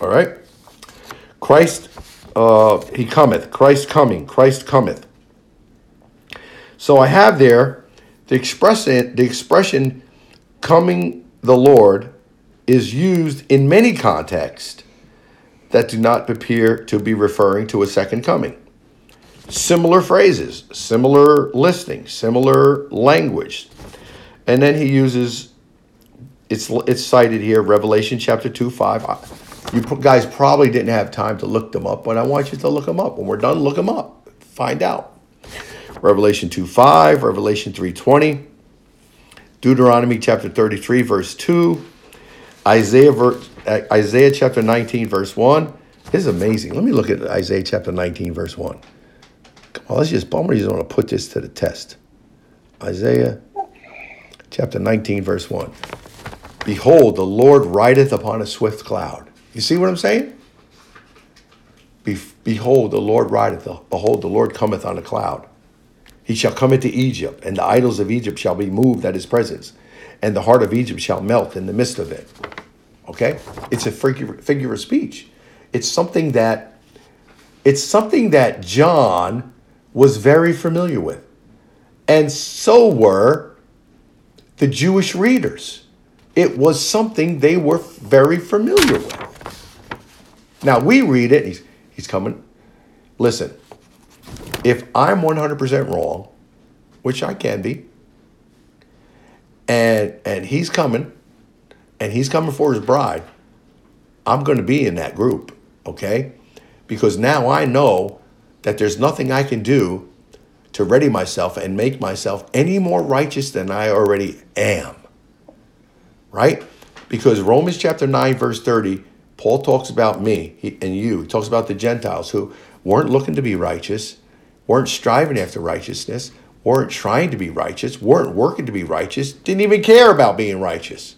All right? Christ, uh, he cometh. Christ coming. Christ cometh. So I have there the expression, the expression coming the Lord is used in many contexts that do not appear to be referring to a second coming similar phrases, similar listing, similar language. And then he uses it's it's cited here Revelation chapter 2 5. You guys probably didn't have time to look them up, but I want you to look them up. When we're done, look them up. Find out. Revelation 2 5, Revelation 3 20, Deuteronomy chapter 33, verse 2, Isaiah, Isaiah chapter 19, verse 1. This is amazing. Let me look at Isaiah chapter 19, verse 1. Well, let's just, I'm just want to put this to the test. Isaiah chapter 19, verse 1. Behold, the Lord rideth upon a swift cloud. You see what I'm saying? Be- behold, the Lord rideth, behold, the Lord cometh on a cloud. He shall come into Egypt, and the idols of Egypt shall be moved at his presence, and the heart of Egypt shall melt in the midst of it. Okay? It's a figure of speech. It's something that it's something that John was very familiar with. And so were the Jewish readers. It was something they were very familiar with. Now we read it, he's, he's coming. Listen, if I'm 100% wrong, which I can be, and and he's coming, and he's coming for his bride, I'm going to be in that group, okay? Because now I know that there's nothing I can do to ready myself and make myself any more righteous than I already am. Right? Because Romans chapter 9, verse 30, Paul talks about me and you. He talks about the Gentiles who weren't looking to be righteous, weren't striving after righteousness, weren't trying to be righteous, weren't working to be righteous, didn't even care about being righteous.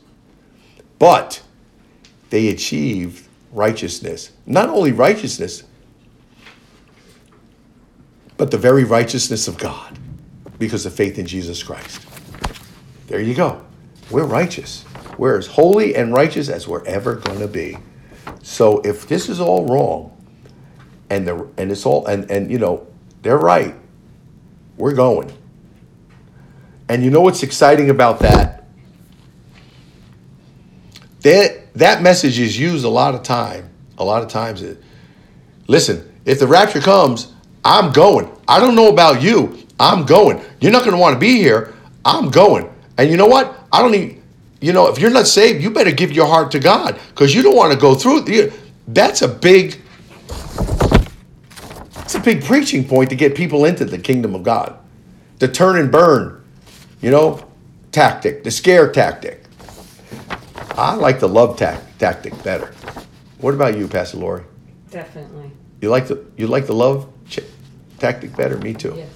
But they achieved righteousness. Not only righteousness, but the very righteousness of God because of faith in Jesus Christ. There you go. We're righteous. We're as holy and righteous as we're ever going to be. So if this is all wrong, and the and it's all and and you know they're right, we're going. And you know what's exciting about that? That that message is used a lot of time. A lot of times, it, listen. If the rapture comes, I'm going. I don't know about you. I'm going. You're not going to want to be here. I'm going. And you know what? I don't need, you know, if you're not saved, you better give your heart to God because you don't want to go through. That's a big, it's a big preaching point to get people into the kingdom of God. The turn and burn, you know, tactic, the scare tactic. I like the love ta- tactic better. What about you, Pastor Lori? Definitely. You like the you like the love tactic better? Me too. Yes.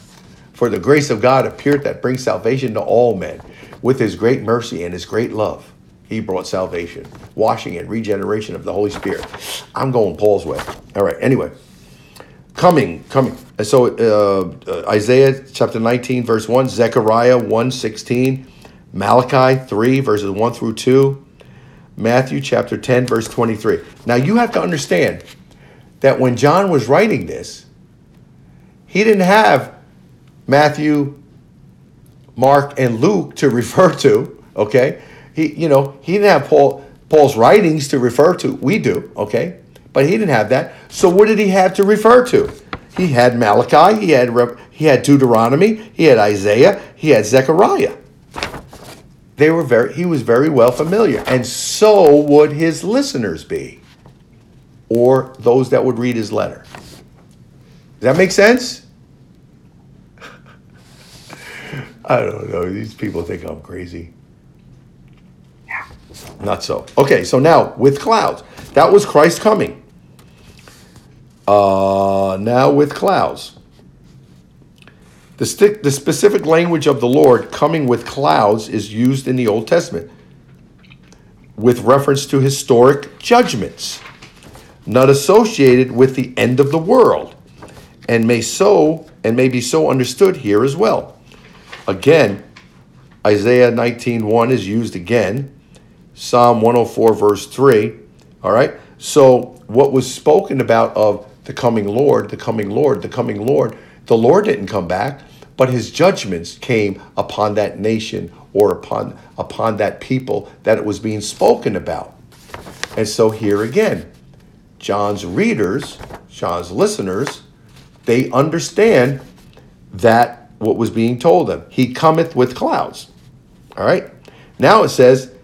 For the grace of God appeared that brings salvation to all men. With his great mercy and his great love, he brought salvation, washing and regeneration of the Holy Spirit. I'm going Paul's way. All right, anyway. Coming, coming. And so uh, Isaiah chapter 19, verse 1, Zechariah 1 16, Malachi 3, verses 1 through 2, Matthew chapter 10, verse 23. Now you have to understand that when John was writing this, he didn't have Matthew, Mark, and Luke to refer to. Okay, he you know he didn't have Paul Paul's writings to refer to. We do. Okay, but he didn't have that. So what did he have to refer to? He had Malachi. He had he had Deuteronomy. He had Isaiah. He had Zechariah. They were very. He was very well familiar, and so would his listeners be, or those that would read his letter. Does that make sense? I don't know. These people think I'm crazy. Yeah. Not so. Okay, so now with clouds. That was Christ coming. Uh, now with clouds. The, sti- the specific language of the Lord coming with clouds is used in the Old Testament with reference to historic judgments, not associated with the end of the world, and may so and may be so understood here as well. Again, Isaiah 19:1 is used again. Psalm 104 verse 3. All right? So what was spoken about of the coming Lord, the coming Lord, the coming Lord, the Lord didn't come back, but his judgments came upon that nation or upon upon that people that it was being spoken about. And so here again, John's readers, John's listeners, they understand that what was being told them. He cometh with clouds. All right? Now it says,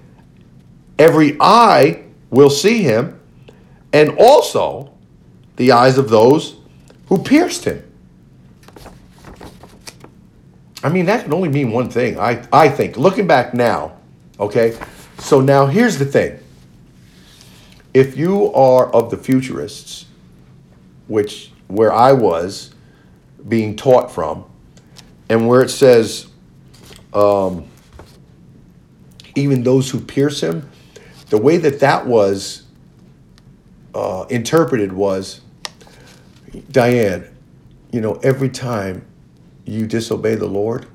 every eye will see him, and also the eyes of those who pierced him. I mean, that can only mean one thing, I, I think. Looking back now, okay? So now here's the thing. If you are of the futurists, which where I was being taught from, and where it says, um, even those who pierce him, the way that that was uh, interpreted was, Diane, you know, every time you disobey the Lord,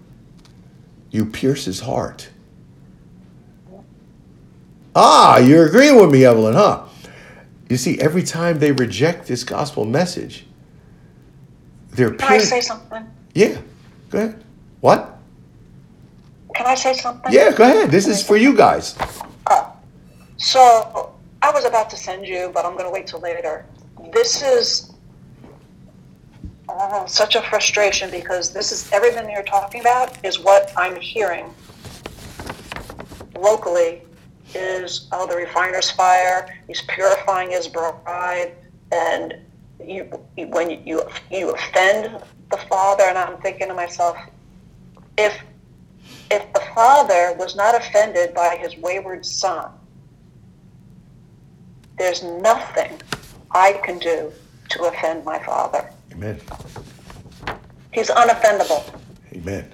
you pierce his heart. Ah, you're agreeing with me, Evelyn, huh? You see, every time they reject this gospel message, they're Can I say something? Yeah, go ahead. What? Can I say something? Yeah, go ahead. This is for you guys. Oh, so I was about to send you, but I'm going to wait till later. This is oh, such a frustration because this is everything you're talking about is what I'm hearing locally is oh the refiner's fire he's purifying his bride and you when you you offend the father and i'm thinking to myself if if the father was not offended by his wayward son there's nothing i can do to offend my father Amen. he's unoffendable Amen.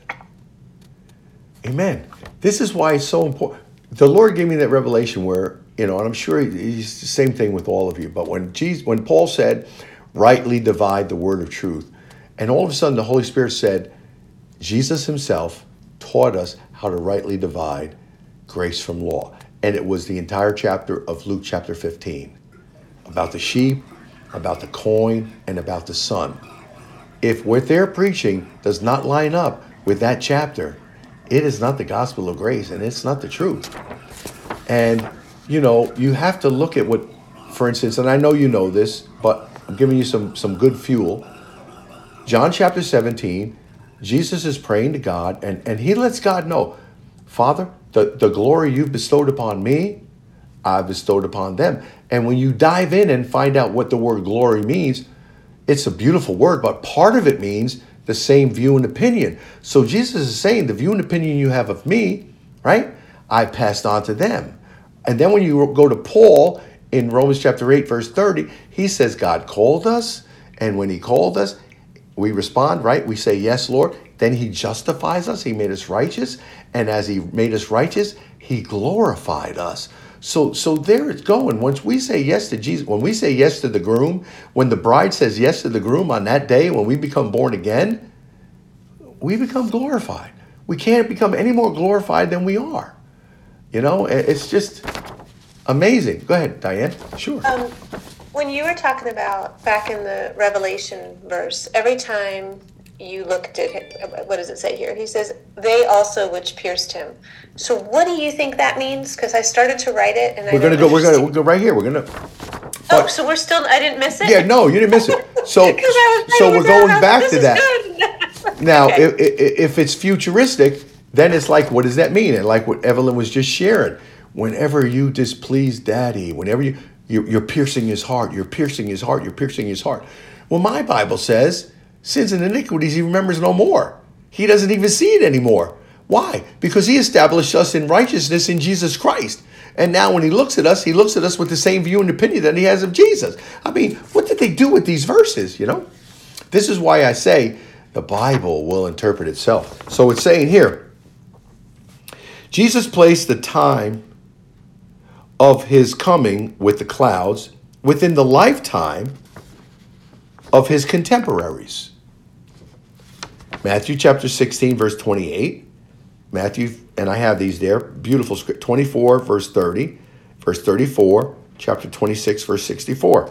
Amen. This is why it's so important. The Lord gave me that revelation where, you know, and I'm sure he's the same thing with all of you, but when Jesus, when Paul said, rightly divide the word of truth, and all of a sudden the Holy Spirit said, Jesus himself taught us how to rightly divide grace from law. And it was the entire chapter of Luke chapter 15 about the sheep, about the coin, and about the son. If what they're preaching does not line up with that chapter, it is not the gospel of grace and it's not the truth. And, you know, you have to look at what, for instance, and I know you know this, but I'm giving you some, some good fuel. John chapter 17, Jesus is praying to God and, and he lets God know, Father, the, the glory you've bestowed upon me, I've bestowed upon them. And when you dive in and find out what the word glory means, it's a beautiful word, but part of it means the same view and opinion. So Jesus is saying the view and opinion you have of me, right? I passed on to them. And then when you go to Paul in Romans chapter 8, verse 30, he says, God called us. And when he called us, we respond, right? We say, Yes, Lord. Then he justifies us. He made us righteous. And as he made us righteous, he glorified us. So, so there it's going. Once we say yes to Jesus, when we say yes to the groom, when the bride says yes to the groom on that day, when we become born again, we become glorified. We can't become any more glorified than we are. You know, it's just amazing. Go ahead, Diane. Sure. Um, when you were talking about back in the Revelation verse, every time you looked at him, what does it say here? He says, "They also which pierced him." So, what do you think that means? Because I started to write it, and We're gonna go. We're gonna we'll go right here. We're gonna. Oh, so we're still. I didn't miss it. Yeah, no, you didn't miss it. So, so we're going back to "This that. is good." Now, Okay. if, if it's futuristic, then it's like, what does that mean? And like what Evelyn was just sharing, whenever you displease Daddy, whenever you you're, you're piercing his heart, you're piercing his heart, you're piercing his heart. Well, my Bible says, sins and iniquities he remembers no more. He doesn't even see it anymore. Why? Because he established us in righteousness in Jesus Christ. And now when he looks at us, he looks at us with the same view and opinion that he has of Jesus. I mean, what did they do with these verses, you know? This is why I say the Bible will interpret itself. So it's saying here, Jesus placed the time of his coming with the clouds within the lifetime of his contemporaries. Matthew chapter 16, verse 28. Matthew, and I have these there, beautiful script, 24, verse 30, verse 34, chapter 26, verse 64.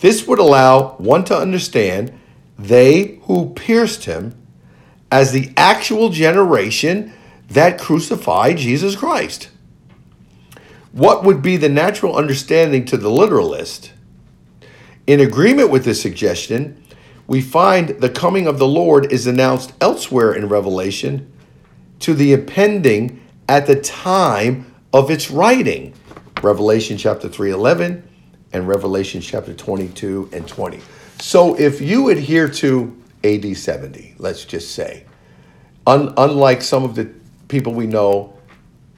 This would allow one to understand they who pierced him as the actual generation that crucified Jesus Christ. What would be the natural understanding to the literalist? In agreement with this suggestion, we find the coming of the Lord is announced elsewhere in Revelation to the impending at the time of its writing. Revelation chapter 3:11 and Revelation chapter 22 and 20. So if you adhere to AD 70, let's just say, un- unlike some of the people we know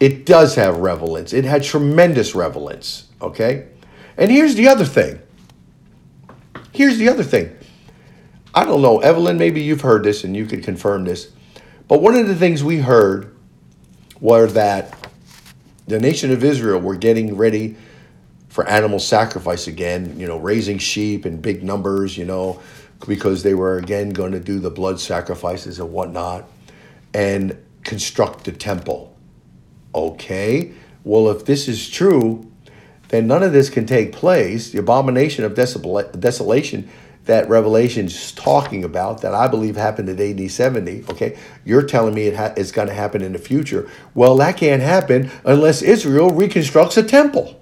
it does have relevance. It had tremendous relevance. Okay? And here's the other thing. Here's the other thing. I don't know, Evelyn, maybe you've heard this and you could confirm this. But one of the things we heard were that the nation of Israel were getting ready for animal sacrifice again, you know, raising sheep in big numbers, you know, because they were again going to do the blood sacrifices and whatnot and construct the temple. Okay, well, if this is true, then none of this can take place. The abomination of desolation that Revelation's talking about, that I believe happened at AD 70, okay, you're telling me it ha- it's going to happen in the future. Well, that can't happen unless Israel reconstructs a temple.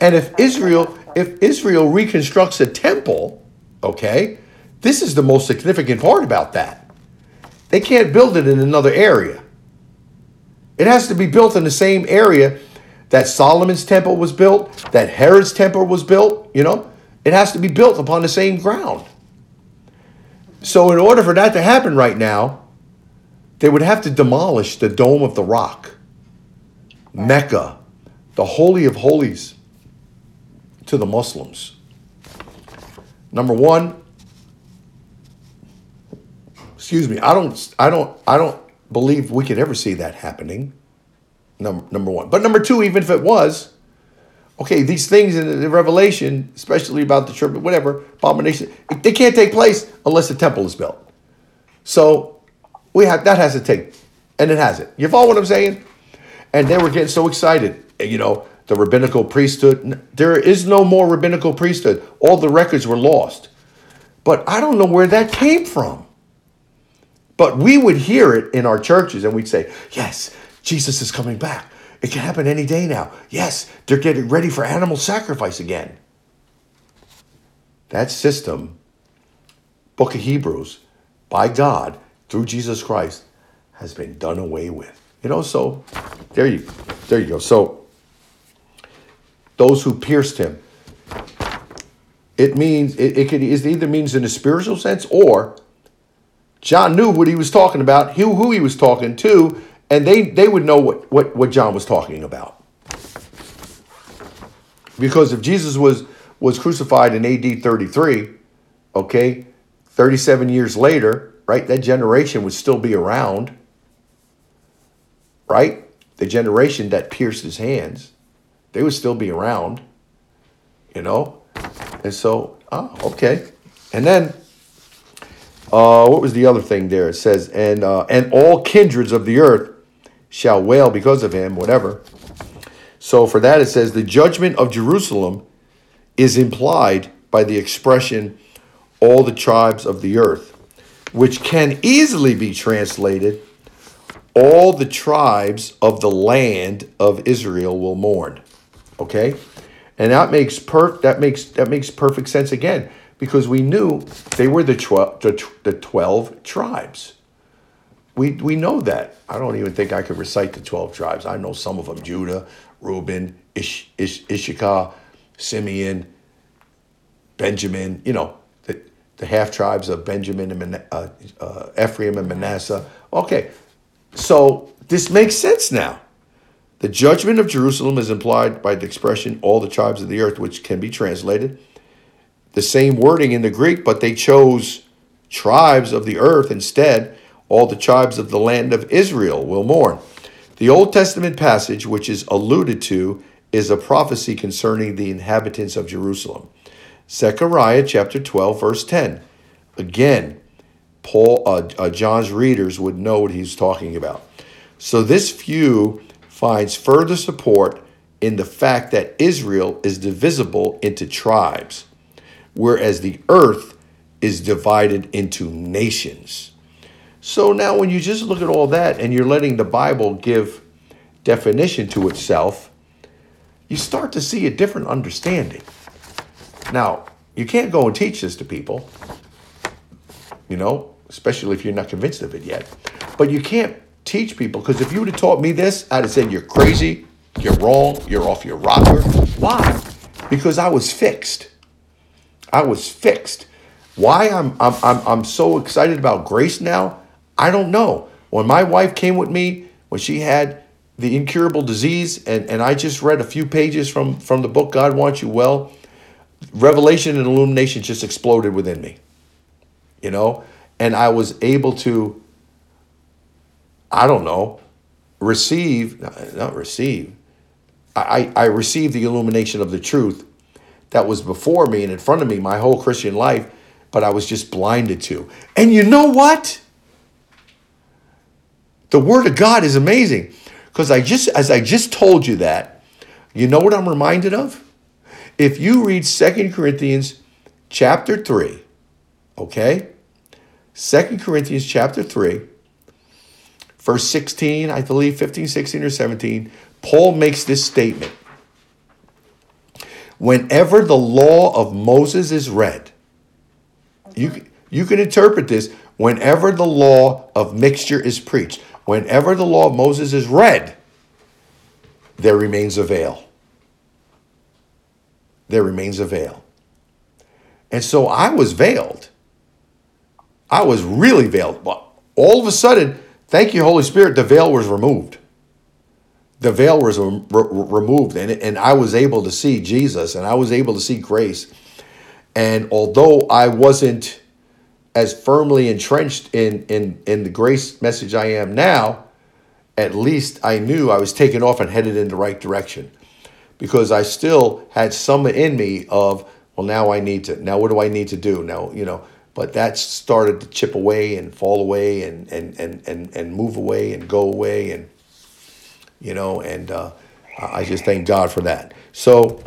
And if Israel, if Israel reconstructs a temple, okay, this is the most significant part about that. They can't build it in another area. It has to be built in the same area that Solomon's temple was built, that Herod's temple was built, you know? It has to be built upon the same ground. So, in order for that to happen right now, they would have to demolish the Dome of the Rock, Mecca, the Holy of Holies to the Muslims. Number one, excuse me, I don't, I don't, I don't believe we could ever see that happening. Number, number one. But number two, even if it was, okay, these things in the Revelation, especially about the church, whatever, abomination, they can't take place unless the temple is built. So we have that has to take, and it has it. You follow what I'm saying? And they were getting so excited, you know, the rabbinical priesthood. There is no more rabbinical priesthood. All the records were lost. But I don't know where that came from. But we would hear it in our churches and we'd say, Yes, Jesus is coming back. It can happen any day now. Yes, they're getting ready for animal sacrifice again. That system, Book of Hebrews, by God, through Jesus Christ, has been done away with. You know, so there you there you go. So those who pierced him. It means it, it could it either means in a spiritual sense or John knew what he was talking about, who, who he was talking to, and they, they would know what, what, what John was talking about. Because if Jesus was, was crucified in AD 33, okay, 37 years later, right, that generation would still be around, right? The generation that pierced his hands, they would still be around, you know? And so, oh, okay. And then uh, what was the other thing there? It says, and uh, and all kindreds of the earth shall wail because of him, whatever. So for that it says the judgment of Jerusalem is implied by the expression all the tribes of the earth, which can easily be translated all the tribes of the land of Israel will mourn. Okay? And that makes per that makes that makes perfect sense again because we knew they were the, tw- the, the 12 tribes. We, we know that. I don't even think I could recite the 12 tribes. I know some of them Judah, Reuben, Ish, Ish, Issachar, Simeon, Benjamin, you know, the, the half tribes of Benjamin and uh, uh, Ephraim and Manasseh. Okay, So this makes sense now. The judgment of Jerusalem is implied by the expression all the tribes of the earth, which can be translated the same wording in the Greek, but they chose tribes of the earth instead. All the tribes of the land of Israel will mourn. The Old Testament passage, which is alluded to, is a prophecy concerning the inhabitants of Jerusalem. Zechariah chapter 12, verse 10. Again, Paul, uh, uh, John's readers would know what he's talking about. So this view finds further support in the fact that Israel is divisible into tribes, whereas the earth is divided into nations. So now, when you just look at all that and you're letting the Bible give definition to itself, you start to see a different understanding. Now, you can't go and teach this to people, you know, especially if you're not convinced of it yet. But you can't teach people because if you would have taught me this, I'd have said, You're crazy, you're wrong, you're off your rocker. Why? Because I was fixed. I was fixed. Why I'm, I'm, I'm, I'm so excited about grace now, I don't know. When my wife came with me, when she had the incurable disease, and, and I just read a few pages from, from the book God Wants You Well, revelation and illumination just exploded within me. You know? And I was able to, I don't know, receive, not receive, I, I received the illumination of the truth that was before me and in front of me my whole Christian life, but I was just blinded to. And you know what? The Word of God is amazing. Because I just, as I just told you that, you know what I'm reminded of? If you read Second Corinthians chapter 3, okay? Second Corinthians chapter 3, verse 16, I believe 15, 16, or 17, Paul makes this statement. Whenever the law of Moses is read, you, you can interpret this whenever the law of mixture is preached. Whenever the law of Moses is read, there remains a veil. There remains a veil. And so I was veiled. I was really veiled. All of a sudden, thank you, Holy Spirit, the veil was removed. The veil was re- removed, and, and I was able to see Jesus and I was able to see grace. And although I wasn't as firmly entrenched in in in the grace message I am now, at least I knew I was taking off and headed in the right direction. Because I still had some in me of, well, now I need to, now what do I need to do? Now, you know, but that started to chip away and fall away and and and and, and move away and go away and you know, and uh, I just thank God for that. So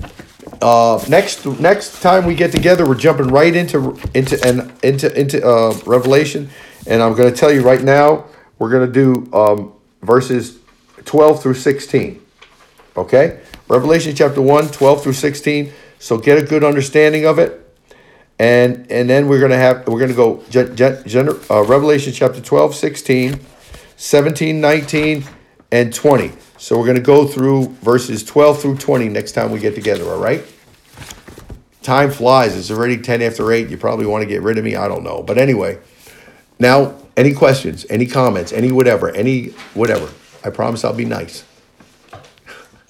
uh, next next time we get together, we're jumping right into into and into into uh, Revelation, and I'm going to tell you right now, we're going to do um, verses 12 through 16. Okay, Revelation chapter 1, 12 through 16. So get a good understanding of it, and and then we're going to have we're going to go gen, gen, uh, Revelation chapter 12, 16, 17, 19, and 20. So we're going to go through verses 12 through 20 next time we get together, all right? Time flies. It's already 10 after 8. You probably want to get rid of me. I don't know. But anyway, now, any questions, any comments, any whatever, any whatever. I promise I'll be nice.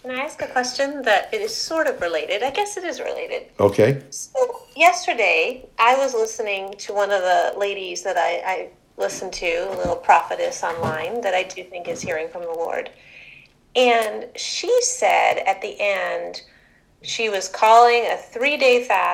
Can I ask a question that it is sort of related? I guess it is related. Okay. So, yesterday, I was listening to one of the ladies that I, I listen to, a little prophetess online that I do think is hearing from the Lord. And she said at the end, she was calling a three day fast